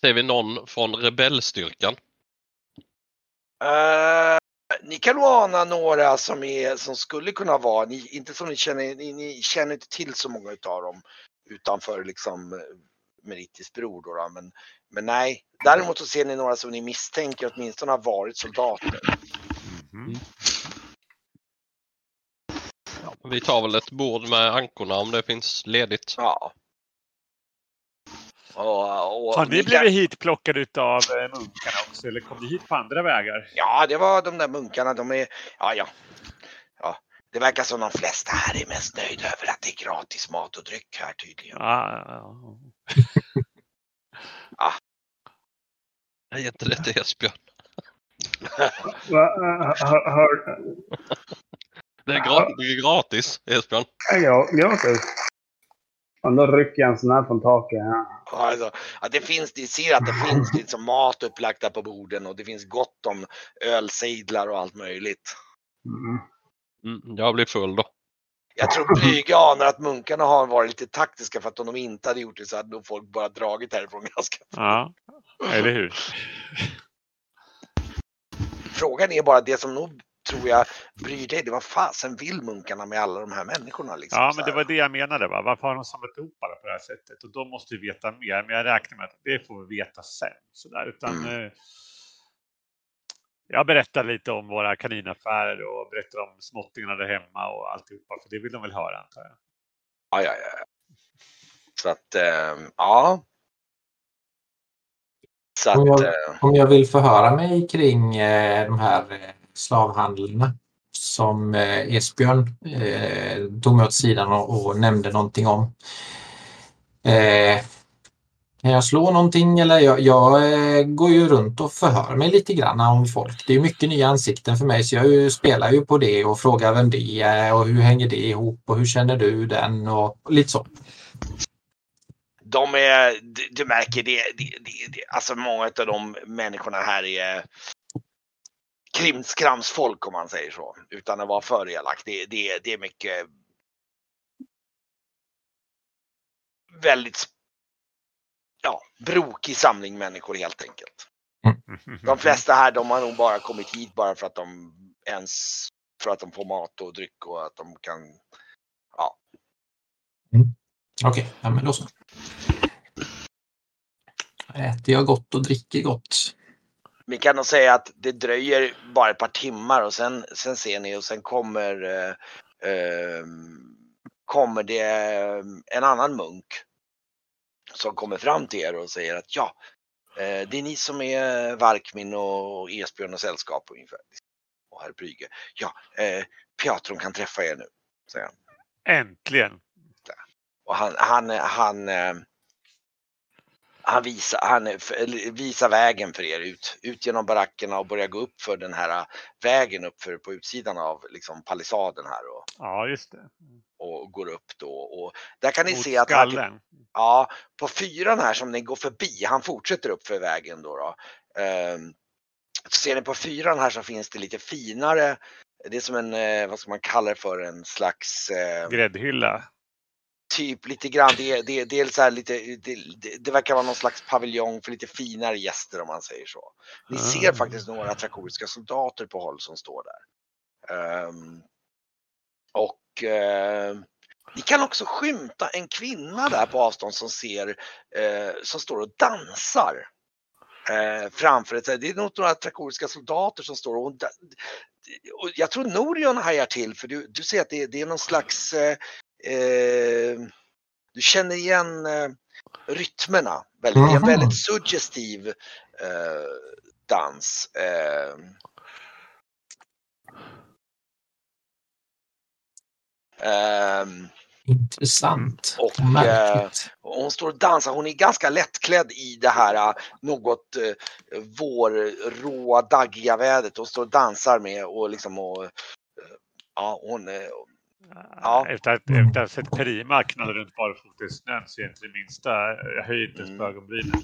Ser vi någon från rebellstyrkan? Eh, ni kan nog ana några som, är, som skulle kunna vara, ni, inte som ni känner, ni, ni känner inte till så många utav dem utanför liksom eh, Meritis bror då, då men, men nej. Däremot så ser ni några som ni misstänker åtminstone har varit soldater. Mhm. Vi tar väl ett bord med ankorna om det finns ledigt. Ja. Och, och Har ni blivit hitplockade utav eh, munkarna också eller kom ni hit på andra vägar? Ja, det var de där munkarna, de är, ja, ja. ja. Det verkar som de flesta här är mest nöjda över att det är gratis mat och dryck här tydligen. Ja, ja, Nej, inte det till Esbjörn. Hör, Det är, gra- det är gratis, Esbjörn. ja, gratis. Ja, då rycker jag en sån här från taket. Ja. Ja, Alltså, att det finns, ni ser att det finns liksom mat upplagda på borden och det finns gott om ölsejdlar och allt möjligt. Mm. Mm, jag blir full då. Jag tror Blyge anar att munkarna har varit lite taktiska för att om de inte hade gjort det så hade nog folk bara dragit härifrån ganska ja. Eller hur? Frågan är bara det som nog tror jag bryr dig, det var fasen vill munkarna med alla de här människorna liksom. Ja, så men det var det jag menade. Va? Varför har de samlat ihop alla på det här sättet? Och de måste ju veta mer. Men jag räknar med att det får vi veta sen. Sådär. Utan, Mm. eh, jag berättar lite om våra kaninaffärer och berättar om småttingarna där hemma och alltihopa. För det vill de väl höra antar jag. Ja, ja, ja. Så att, eh, ja. Så Om att, jag, eh, om jag vill förhöra mig kring eh, de här eh, slavhandlarna som eh, Esbjörn eh, tog mig åt sidan och, och nämnde någonting om. Eh, kan jag slå någonting eller jag, jag eh, går ju runt och förhör mig lite grann om folk. Det är mycket nya ansikten för mig så jag ju, spelar ju på det och frågar vem det är och hur hänger det ihop och hur känner du den och lite så. de är, du, du märker det, det, det, det, alltså många av de människorna här är krimskramsfolk om man säger så. Utan att vara för elak. Det, det, det är mycket väldigt ja, brokig samling människor helt enkelt. De flesta här de har nog bara kommit hit bara för att de ens för att de får mat och dryck och att de kan Okej, ja, men då så. Äter jag gott och dricker gott. Vi kan nog säga att det dröjer bara ett par timmar och sen, sen ser ni och sen kommer, eh, eh, kommer det en annan munk som kommer fram till er och säger att ja, eh, det är ni som är Varkmin och Esbjörn och sällskap ungefär. Och herr Brüge. Ja, eh, Piatron kan träffa er nu, säger han. Äntligen! Och han, han, han, eh, han, visar, han visar vägen för er ut, ut genom barackerna och börjar gå upp för den här vägen upp för, på utsidan av liksom palissaden här och, Ja, just det. och går upp då. Och där kan ni Mot se att han, skallen. ja, på fyran här som ni går förbi, han fortsätter upp för vägen då. då. Ehm, så ser ni på fyran här så finns det lite finare, det är som en, eh, vad ska man kalla det för, en slags eh, Gräddhylla. Typ lite grann, det, det, det är så här lite, det, det, verkar vara någon slags paviljong för lite finare gäster om man säger så. Ni ser Ah. faktiskt några trakoriska soldater på håll som står där. Ehm, och ehm, ni kan också skymta en kvinna där på avstånd som ser, eh, som står och dansar. Eh, framför ett, det är nog några trakoriska soldater som står och, och jag tror Norion hajar till för du, du ser att det, det är någon slags eh, eh, du känner igen eh, rytmerna. Väldigt, Det är en väldigt suggestiv eh, dans. Eh, ehm, Intressant. Och, Och och hon står och dansar. Hon är ganska lättklädd i det här eh, något eh, vårråa, daggiga vädret. Hon står och dansar med och liksom och, eh, ja, hon, eh, Ja. Efter, att, Mm. efter att ha sett Perima knalla runt barfota i snön så är jag inte det minsta, jag höjer inte ens på Mm. ögonbrynen.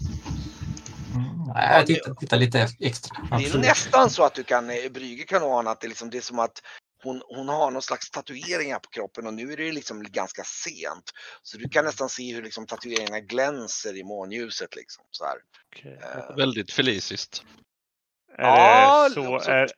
Mm, nej, jag tittar, tittar lite extra. Det är Absolut. nästan så att du kan, eh, Brügge kan ana att det, är liksom, det är som att hon, hon har någon slags tatueringar på kroppen och nu är det liksom ganska sent. Så du kan nästan se hur liksom tatueringarna glänser i månljuset liksom. Så här. Okej. Eh, Väldigt feliciskt. Är, Ja, det så, är,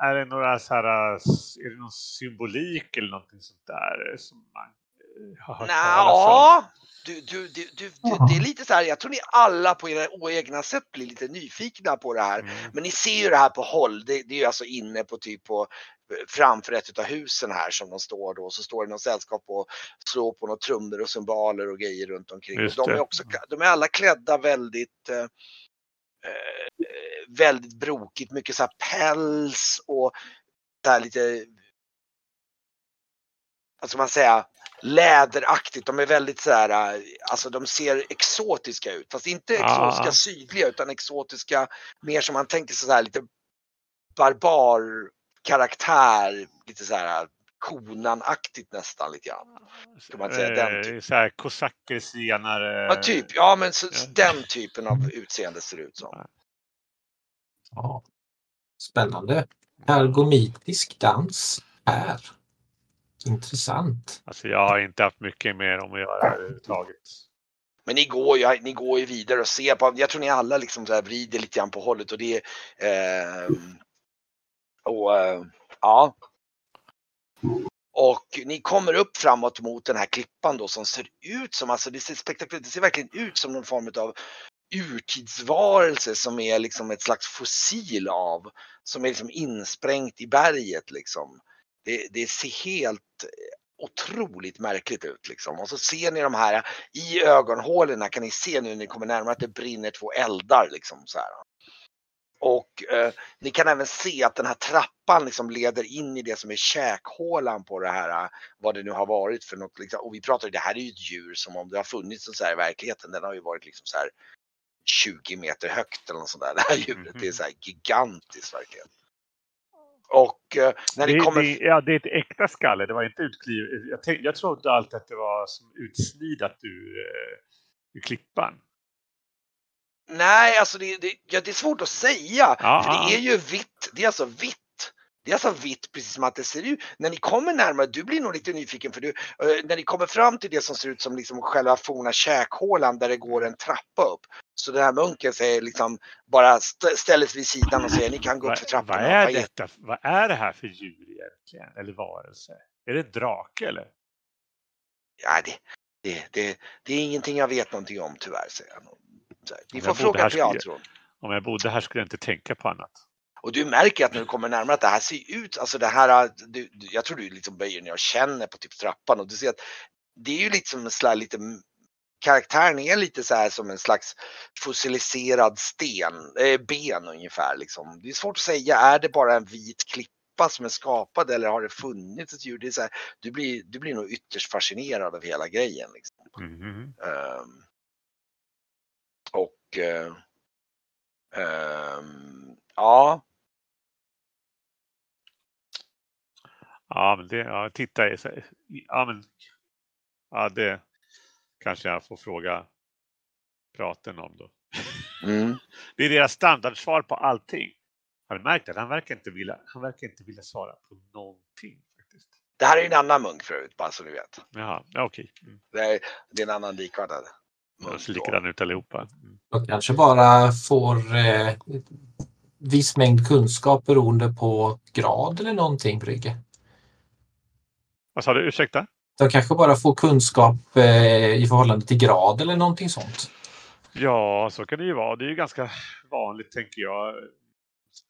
är, det några så här, är det någon symbolik eller någonting sånt där som man eh, har hört? Nja, du, du, du, du, det är lite så här, jag tror ni alla på era egna sätt blir lite nyfikna på det här. Mm. Men ni ser ju det här på håll, det, det är ju alltså inne på typ på framför ett av husen här som de står då. Så står det någon sällskap och slår på några trummor och cymbaler och grejer runt omkring. De, är också, de är alla klädda väldigt eh, väldigt brokigt, mycket så här päls och så här lite vad ska man säga, läderaktigt. De är väldigt så här, eh, alltså de ser exotiska ut. Fast inte exotiska Ah. sydliga utan exotiska mer som man tänker så här lite barbar karaktär, lite så här konanaktigt nästan lite grann. Kan man säga den Eh, typen? Så här kosacker, zigenare. Ja, typ, ja men så, ja. den typen av utseende ser det ut som. Ja. Spännande. Ergomitisk dans här. Intressant. Alltså jag har inte haft mycket mer om att göra överhuvudtaget. Men ni går ju, ni går ju vidare och ser på, jag tror ni alla liksom så här vrider lite grann på hållet och det eh, och eh, ja. Och ni kommer upp framåt mot den här klippan då som ser ut som, alltså det ser spektakulärt, det ser verkligen ut som någon form av urtidsvarelse som är liksom ett slags fossil av, som är liksom insprängt i berget liksom. Det, det ser helt otroligt märkligt ut liksom. Och så ser ni de här i ögonhålorna kan ni se nu när ni kommer närmare att det brinner två eldar liksom så här. Och eh, ni kan även se att den här trappan liksom leder in i det som är käkhålan på det här, eh, vad det nu har varit för något. Liksom. Och vi pratar, det här är ju ett djur som om det har funnits så här i verkligheten, den har ju varit liksom så här 20 meter högt eller något sånt där. Det här djuret det är så här gigantiskt verkligen. Och eh, när ni Det, kommer... det, ja, det är ett äkta skalle. Det var inte utkliv. Jag, jag trodde alltid att det var som utsnidat ur, eh, ur klippan. Nej, alltså det, det, ja, det är svårt att säga. Ja, för det är ju vitt. Det är alltså vitt Det är alltså vitt precis som att det ser ut. När ni kommer närmare, du blir nog lite nyfiken för du, eh, när ni kommer fram till det som ser ut som liksom själva forna käkhålan där det går en trappa upp. Så den här munken säger liksom bara st- ställer sig vid sidan och säger ni kan gå upp för trappan. vad är hoppa in." detta? Vad är det här för djur egentligen? Eller varelse? Är det en drake eller? Ja, det, det, det, det är ingenting jag vet någonting om tyvärr, säger han. Här, Om får fråga här skulle jag- Piatron. Om jag bodde här skulle jag inte tänka på annat. Och du märker att när du kommer närmare att det här ser ut, alltså det här, du, jag tror du liksom böjer ner och känner på typ trappan och du ser att det är ju lite som en slags, lite, karaktären är lite så här som en slags fossiliserad sten, eh, ben ungefär liksom. Det är svårt att säga, är det bara en vit klippa som är skapad eller har det funnits ett djur? Det är så här, du, blir, du blir nog ytterst fascinerad av hela grejen. Liksom. Och eh, ehm, ja, Ja, men det, ja, titta. Ja, men, ja, det kanske jag får fråga praten om då. mm. Det är deras standardsvar på allting. Har du märkt det? Han verkar inte vilja, han verkar inte vilja svara på någonting. faktiskt. Det här är en annan munk förut, bara så ni vet. Jaha, ja, okej. Mm. Det är, det är en annan likartad De ser likadana ut allihopa. Mm. De kanske bara får eh, viss mängd kunskap beroende på grad eller någonting, Brygge. Vad sa du? Ursäkta? De kanske bara får kunskap eh, i förhållande till grad eller någonting sånt. Ja, så kan det ju vara. Det är ju ganska vanligt, tänker jag.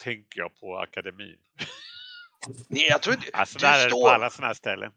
Tänker jag på akademin. Ni, jag tror, Alltså, du där är det på står, alla sådana här ställen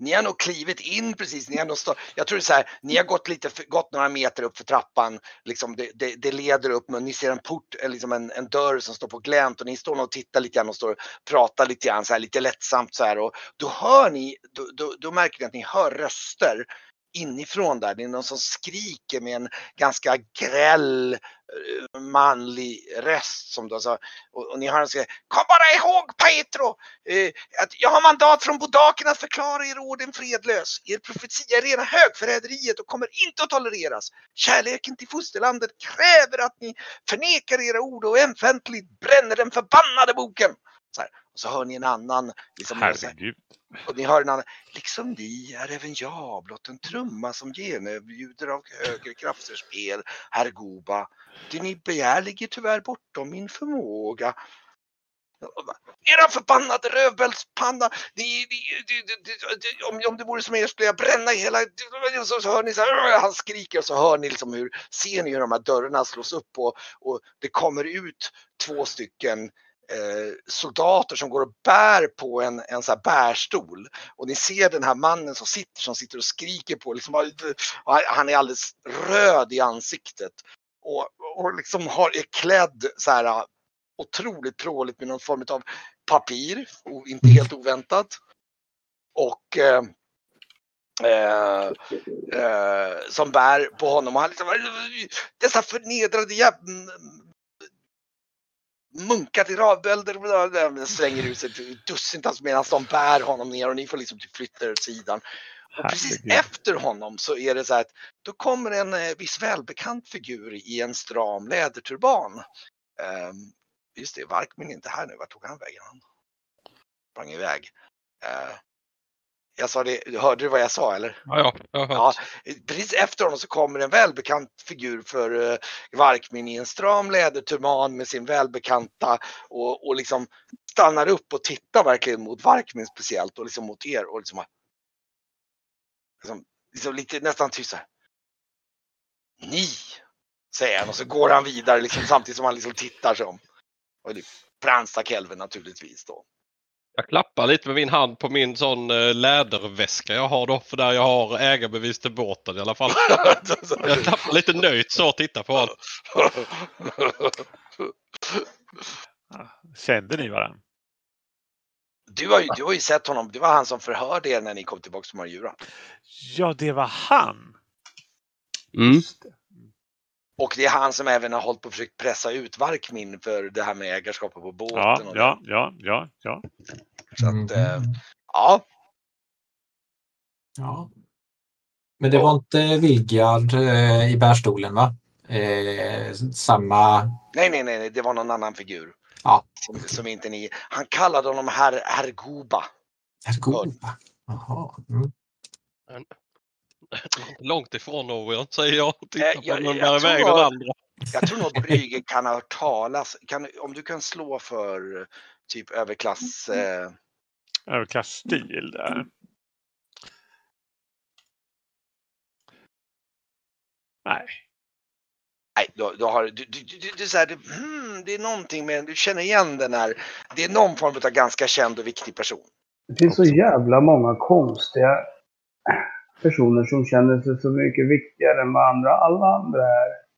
ni har nog klivit in precis, ni har nog stå, jag tror det är så här, ni har gått lite, gått några meter upp för trappan, liksom det, det, det leder upp, men ni ser en port, eh, liksom en, en dörr som står på glänt och ni står nog och tittar lite grann och står och pratar lite grann så här lite lättsamt så här. Och då hör ni, då, då, då märker ni att ni hör röster inifrån där. Det är någon som skriker med en ganska gräll eh, manlig röst som då sa och, och ni hör en säga Kom bara ihåg Petro! Eh, att jag har mandat från Bodaken att förklara er orden fredlös. Er profetia är rena högförräderiet och kommer inte att tolereras. Kärleken till fosterlandet kräver att ni förnekar era ord och offentligt bränner den förbannade boken. Så här. Och så hör ni en annan, liksom, Herregud. och ni hör en annan. Liksom ni är även jag blott en trumma som genebjuder av högre krafters spel, herr Goba. Det ni begär ligger tyvärr bortom min förmåga. Era förbannade rövbältspanna! Ni, ni, ni, ni, ni, om, om det vore som er skulle jag bränna hela... Så, så hör ni så här, han skriker och så hör ni liksom hur, ser ni hur de här dörrarna slås upp och, och det kommer ut två stycken eh, soldater som går och bär på en, en så här bärstol. Och ni ser den här mannen som sitter, som sitter och skriker på, liksom, han är alldeles röd i ansiktet. Och, och liksom har, är klädd så här otroligt pråligt med någon form av papir, och inte helt oväntat. Och eh, eh, eh, som bär på honom. Och han liksom, dessa förnedrade jävla munkar till ravbölder slänger ut sig dussintals medan de bär honom ner och ni får liksom typ flytta er åt sidan. Och precis Herregud. efter honom så är det så här att då kommer en eh, viss välbekant figur i en stram läderturban. Um, just det, Varkmin är inte här nu. Vart tog han vägen? Han sprang iväg. Eh, jag sa det, hörde du vad jag sa eller? Ja, ja, jag Ja, precis efter honom så kommer en välbekant figur för uh, Varkmin i en stram läderturban med sin välbekanta och, och liksom stannar upp och tittar verkligen mot Varkmin speciellt och liksom mot er och liksom, liksom, liksom lite nästan tyst här. Ni, säger han och så går han vidare liksom samtidigt som han liksom tittar som. Och det är Fransta Kelvin naturligtvis då. Jag klappar lite med min hand på min sån eh, läderväska jag har då. För där jag har ägarbevis till båten i alla fall. Jag klappar lite nöjt så och tittar på honom. Kände ni varandra? Du har, ju, du har ju sett honom, det var han som förhörde er när ni kom tillbaka till Marjura. Ja, det var han. Mm. Och det är han som även har hållit på och försökt pressa ut Varkmin för det här med ägarskapet på båten. Ja, och ja, ja, ja, ja. Så att, eh, Mm. ja, Ja. Men det var inte Vilgard eh, i bärstolen va? Eh, samma... nej, nej, nej, det var någon annan figur. Ja. Som, som inte ni... Han kallade honom herr, herr Goba. Ergoba. Jaha. Mm. Långt ifrån Orion säger jag. och Tittar Eh, på jag- den där jag- den andra. Jag tror nog Brygge kan ha hört talas. Kan, om du kan slå för typ överklass... Eh, Överklass-stil där. Nej. nej, då, då har du... du, du, du, du, så här, du hmm, det är någonting med... Du känner igen den här... Det är någon form av ganska känd och viktig person. Det finns så jävla många konstiga personer som känner sig så mycket viktigare än vad andra, alla andra är.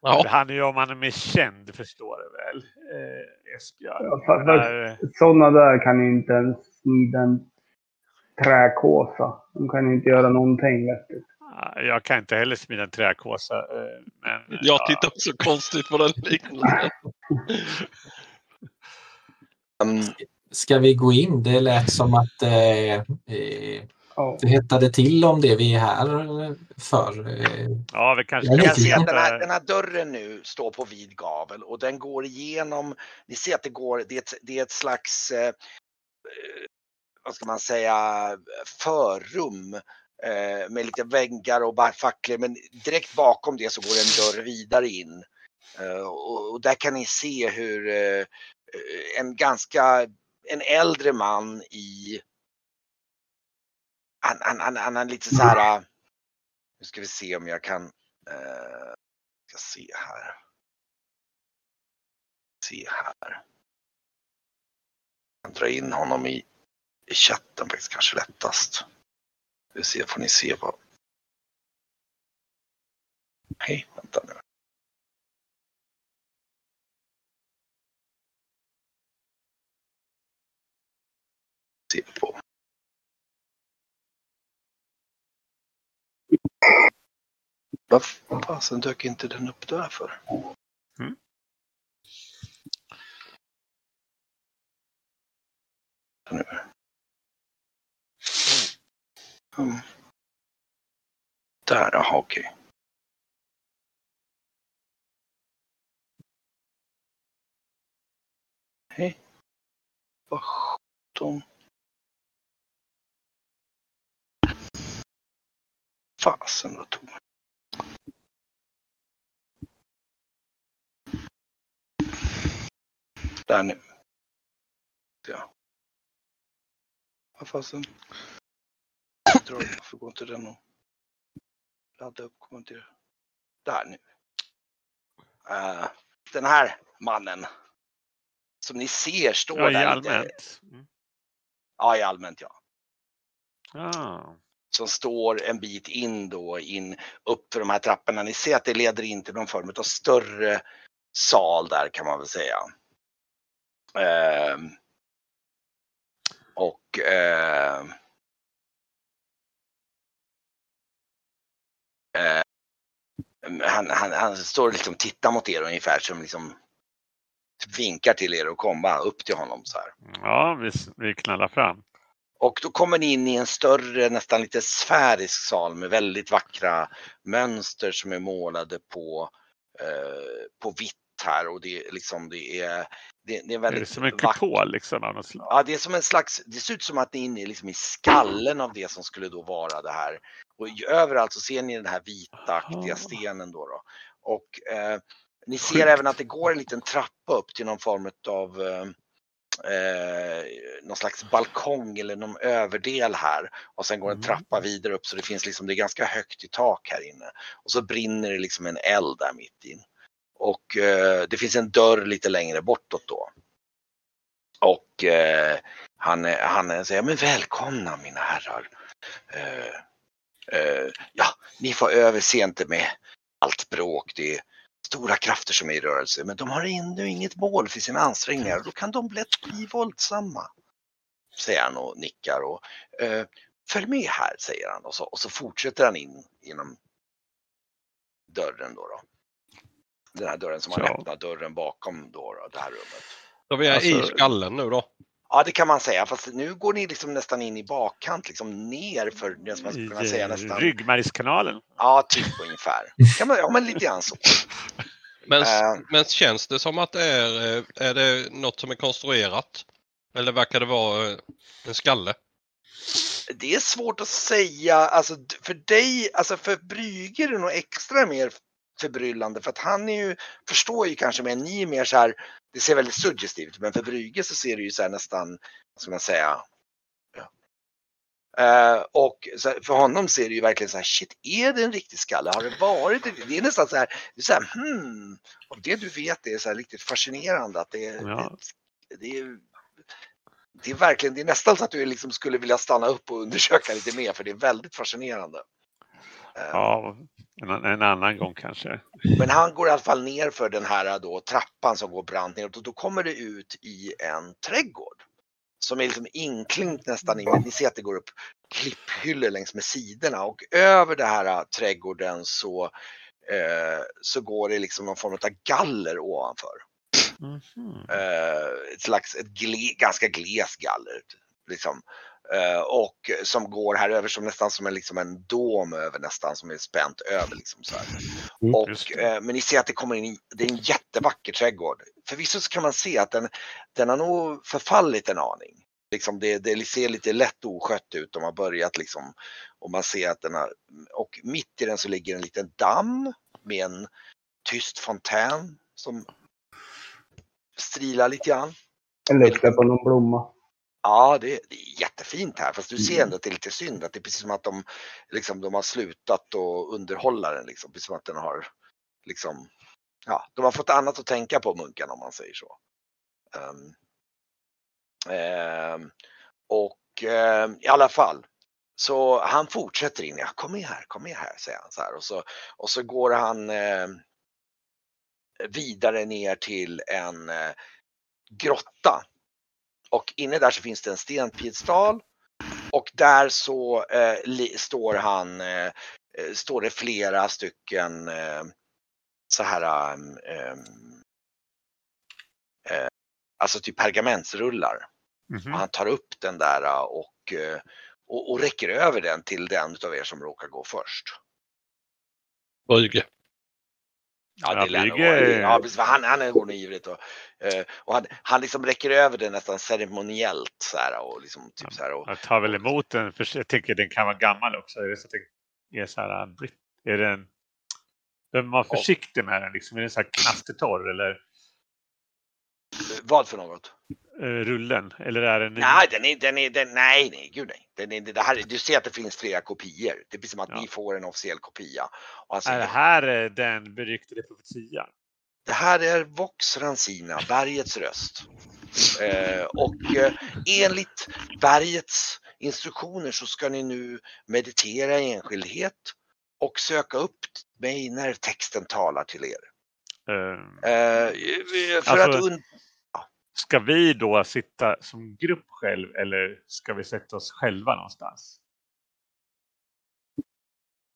Ja, Han är ju om han är mer känd, förstår du väl? Eh, Esbjörn. Ja, fast- Den där- Sådana där kan ju inte ens smida en träkåsa. De kan ju inte göra någonting vettigt. Jag kan inte heller smida en träkåsa. eh, Men, jag ja. tittar så konstigt på den liknelsen. Mm, Ska vi gå in? Det lät som att eh, eh, Ja. det hettade till om det vi är här för. Eh, Ja, vi kanske Jag kan se att den här, den här dörren nu står på vid gavel och den går igenom, ni ser att det går, det är ett, det är ett slags, eh, vad ska man säga, förrum eh, med lite väggar och bara facklor men direkt bakom det så går en dörr vidare in. Eh, och, och där kan ni se hur eh, en ganska, en äldre man i han, han, han, han är lite så här. Nu ska vi se om jag kan. Eh, ska se här. Se här. Jag dra in honom i, i chatten faktiskt kanske lättast. Vi ser, får ni se vad. Hej, vänta nu. Se på. Vad fasen dök inte den upp där för? Mm. Nu. Mm. Där, jaha okej. Hej. Vad sjutton. Fasen vad tog Där nu. Ja. Vad fasen. Varför går inte den att ladda upp? Kommer inte... Där nu. Eh, den här mannen. Som ni ser står Ja, i där lite. allmänt. Mm. Ja, i allmänt ja. Ah. Som står en bit in då, in upp för de här trapporna. Ni ser att det leder in till någon form av större sal där kan man väl säga. Eh, och eh, eh, han, han, han står liksom och tittar mot er ungefär som liksom vinkar till er att komma upp till honom så här. Ja, vi, vi knallar fram. Och då kommer ni in i en större, nästan lite sfärisk sal med väldigt vackra mönster som är målade på, eh, på vitt här och det är liksom det är, det, det är Är väldigt det som en vackert. kupol liksom av något slag? Ja, det är som en slags, det ser ut som att ni är inne liksom i skallen av det som skulle då vara det här. Och överallt så ser ni den här vitaktiga stenen då. då. Och eh, ni ser Sjukt. även att det går en liten trappa upp till någon form av eh, eh, någon slags balkong eller någon överdel här. Och sen går en Mm. trappa vidare upp så det finns liksom, det är ganska högt i tak här inne. Och så brinner det liksom en eld där mitt in. Och eh, det finns en dörr lite längre bortåt då. Och eh, han, han säger, men välkomna mina herrar. Eh, eh, ja, ni får överse inte med allt bråk. Det är stora krafter som är i rörelse, men de har ännu inget mål för sina ansträngningar. Då kan de lätt bli våldsamma. Säger han och nickar och eh, följ med här, säger han och så, och så fortsätter han in genom dörren då. då. Den här dörren som han Ja. öppnar dörren bakom då, då, det här rummet. Vi är i Alltså- skallen nu då. Ja, det kan man säga. Fast nu går ni liksom nästan in i bakkant, liksom ner för det som man skulle kunna säga eh, nästan. ryggmärgskanalen. Ja, typ ungefär. Kan man, ja, men lite grann så. Men, Eh. men känns det som att det är, eh, är det något som är konstruerat? Eller verkar det vara en skalle? Det är svårt att säga, alltså för dig, alltså för Brügge är det nog extra mer förbryllande för att han är ju, förstår ju kanske mer, ni är mer så här, det ser väldigt suggestivt men för Brügge så ser det ju så här nästan, vad ska man säga. Eh, och för honom ser det ju verkligen så här, shit, är det en riktig skalle? Har det varit det? Det är nästan så här, det är så här hmm, och det du vet är så här riktigt fascinerande att det är, Ja. det, det är det är verkligen, det är nästan så att du liksom skulle vilja stanna upp och undersöka lite mer för det är väldigt fascinerande. Ja, en, en annan gång kanske. Men han går i alla fall ner för den här då, trappan som går brant neråt och då kommer det ut i en trädgård. Som är liksom inklängt nästan i, ni ser att det går upp klipphyllor längs med sidorna och över det här äh, trädgården så, eh, så går det liksom någon form av galler ovanför. Mhm. Eh, ett slags, ett gle, ganska gles galler. Liksom. Eh, och som går här över som nästan som en, liksom en dom över nästan som är spänt över. Liksom så här. Mm. Och, eh, men ni ser att det kommer in, i- det är en jättevacker trädgård. Förvisso så kan man se att den, den har nog förfallit en aning. Liksom det, det ser lite lätt oskött ut. De har börjat liksom och man ser att den har, och mitt i den så ligger en liten damm med en tyst fontän som strilar lite grann. Jag luktar på någon blomma. Ja, det, det är jättefint här fast du ser Mm. ändå att det är lite synd att det är precis som att de, liksom, de har slutat att underhålla den. Liksom. Precis som att den har, liksom, ja, de har fått annat att tänka på munkarna om man säger så. Ehm, ehm, och ehm, i alla fall, så han fortsätter in. Ja, kom med här, kom med här, säger han så här. Och så, och så går han ehm, vidare ner till en eh, grotta och inne där så finns det en stenpiedestal. Och där så eh, li, står han, eh, eh, står det flera stycken eh, så här, um, um, eh, alltså typ pergamentsrullar. Mhm. Och han tar upp den där eh, och, och, och räcker över den till den utav er som råkar gå först. Brügge. Ja, det lär nog ja, precis, han, han är nog ivrigt och, eh, och han, han liksom räcker över den nästan ceremoniellt så här och liksom typ så här och, Jag tar väl emot den, för jag tänker den kan vara gammal också. Är det så att det är så här, är den... Behöver man vara försiktig med den liksom? Är den så här knastertorr eller vad för något? Eh, rullen? Eller är den... Nej, den är, den är, den, nej, nej, gud nej. Den är, det här, du ser att det finns flera kopior. Det är precis som att Ja. ni får en officiell kopia. Och han Är det här eh, den beryktade profetian? det här är Vox Rancina, bergets röst. Eh, och eh, enligt bergets instruktioner så ska ni nu meditera i enskildhet och söka upp mig när texten talar till er. Eh, Eh, för Alltså- att Ska vi då sitta som grupp själv eller ska vi sätta oss själva någonstans?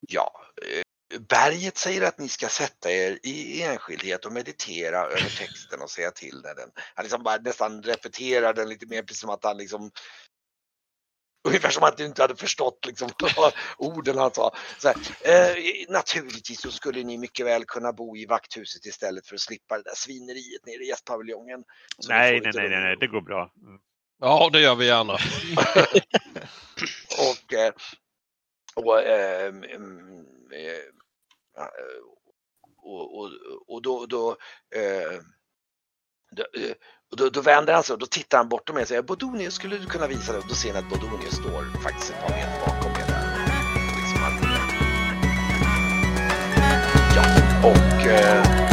Ja, eh, berget säger att ni ska sätta er i enskildhet och meditera över texten och säga till när den, han liksom bara nästan repeterar den lite mer precis som att han liksom Ungefär som att du inte hade förstått liksom, vad orden han sa. Så här, eh, naturligtvis så skulle ni mycket väl kunna bo i vakthuset istället för att slippa det där svineriet nere i gästpaviljongen. Nej, nej, nej, nej, nej, det går bra. Mm. Ja, det gör vi gärna. Och, eh, och, eh, mm, eh, ja, eh, och, och, och då, då, eh, då, eh, och då, då vänder han sig och då tittar han bortom er och säger Bodonius skulle du kunna visa det? Och då ser ni att Bodonius står faktiskt ett par meter bakom er där. Liksom, ja, och eh,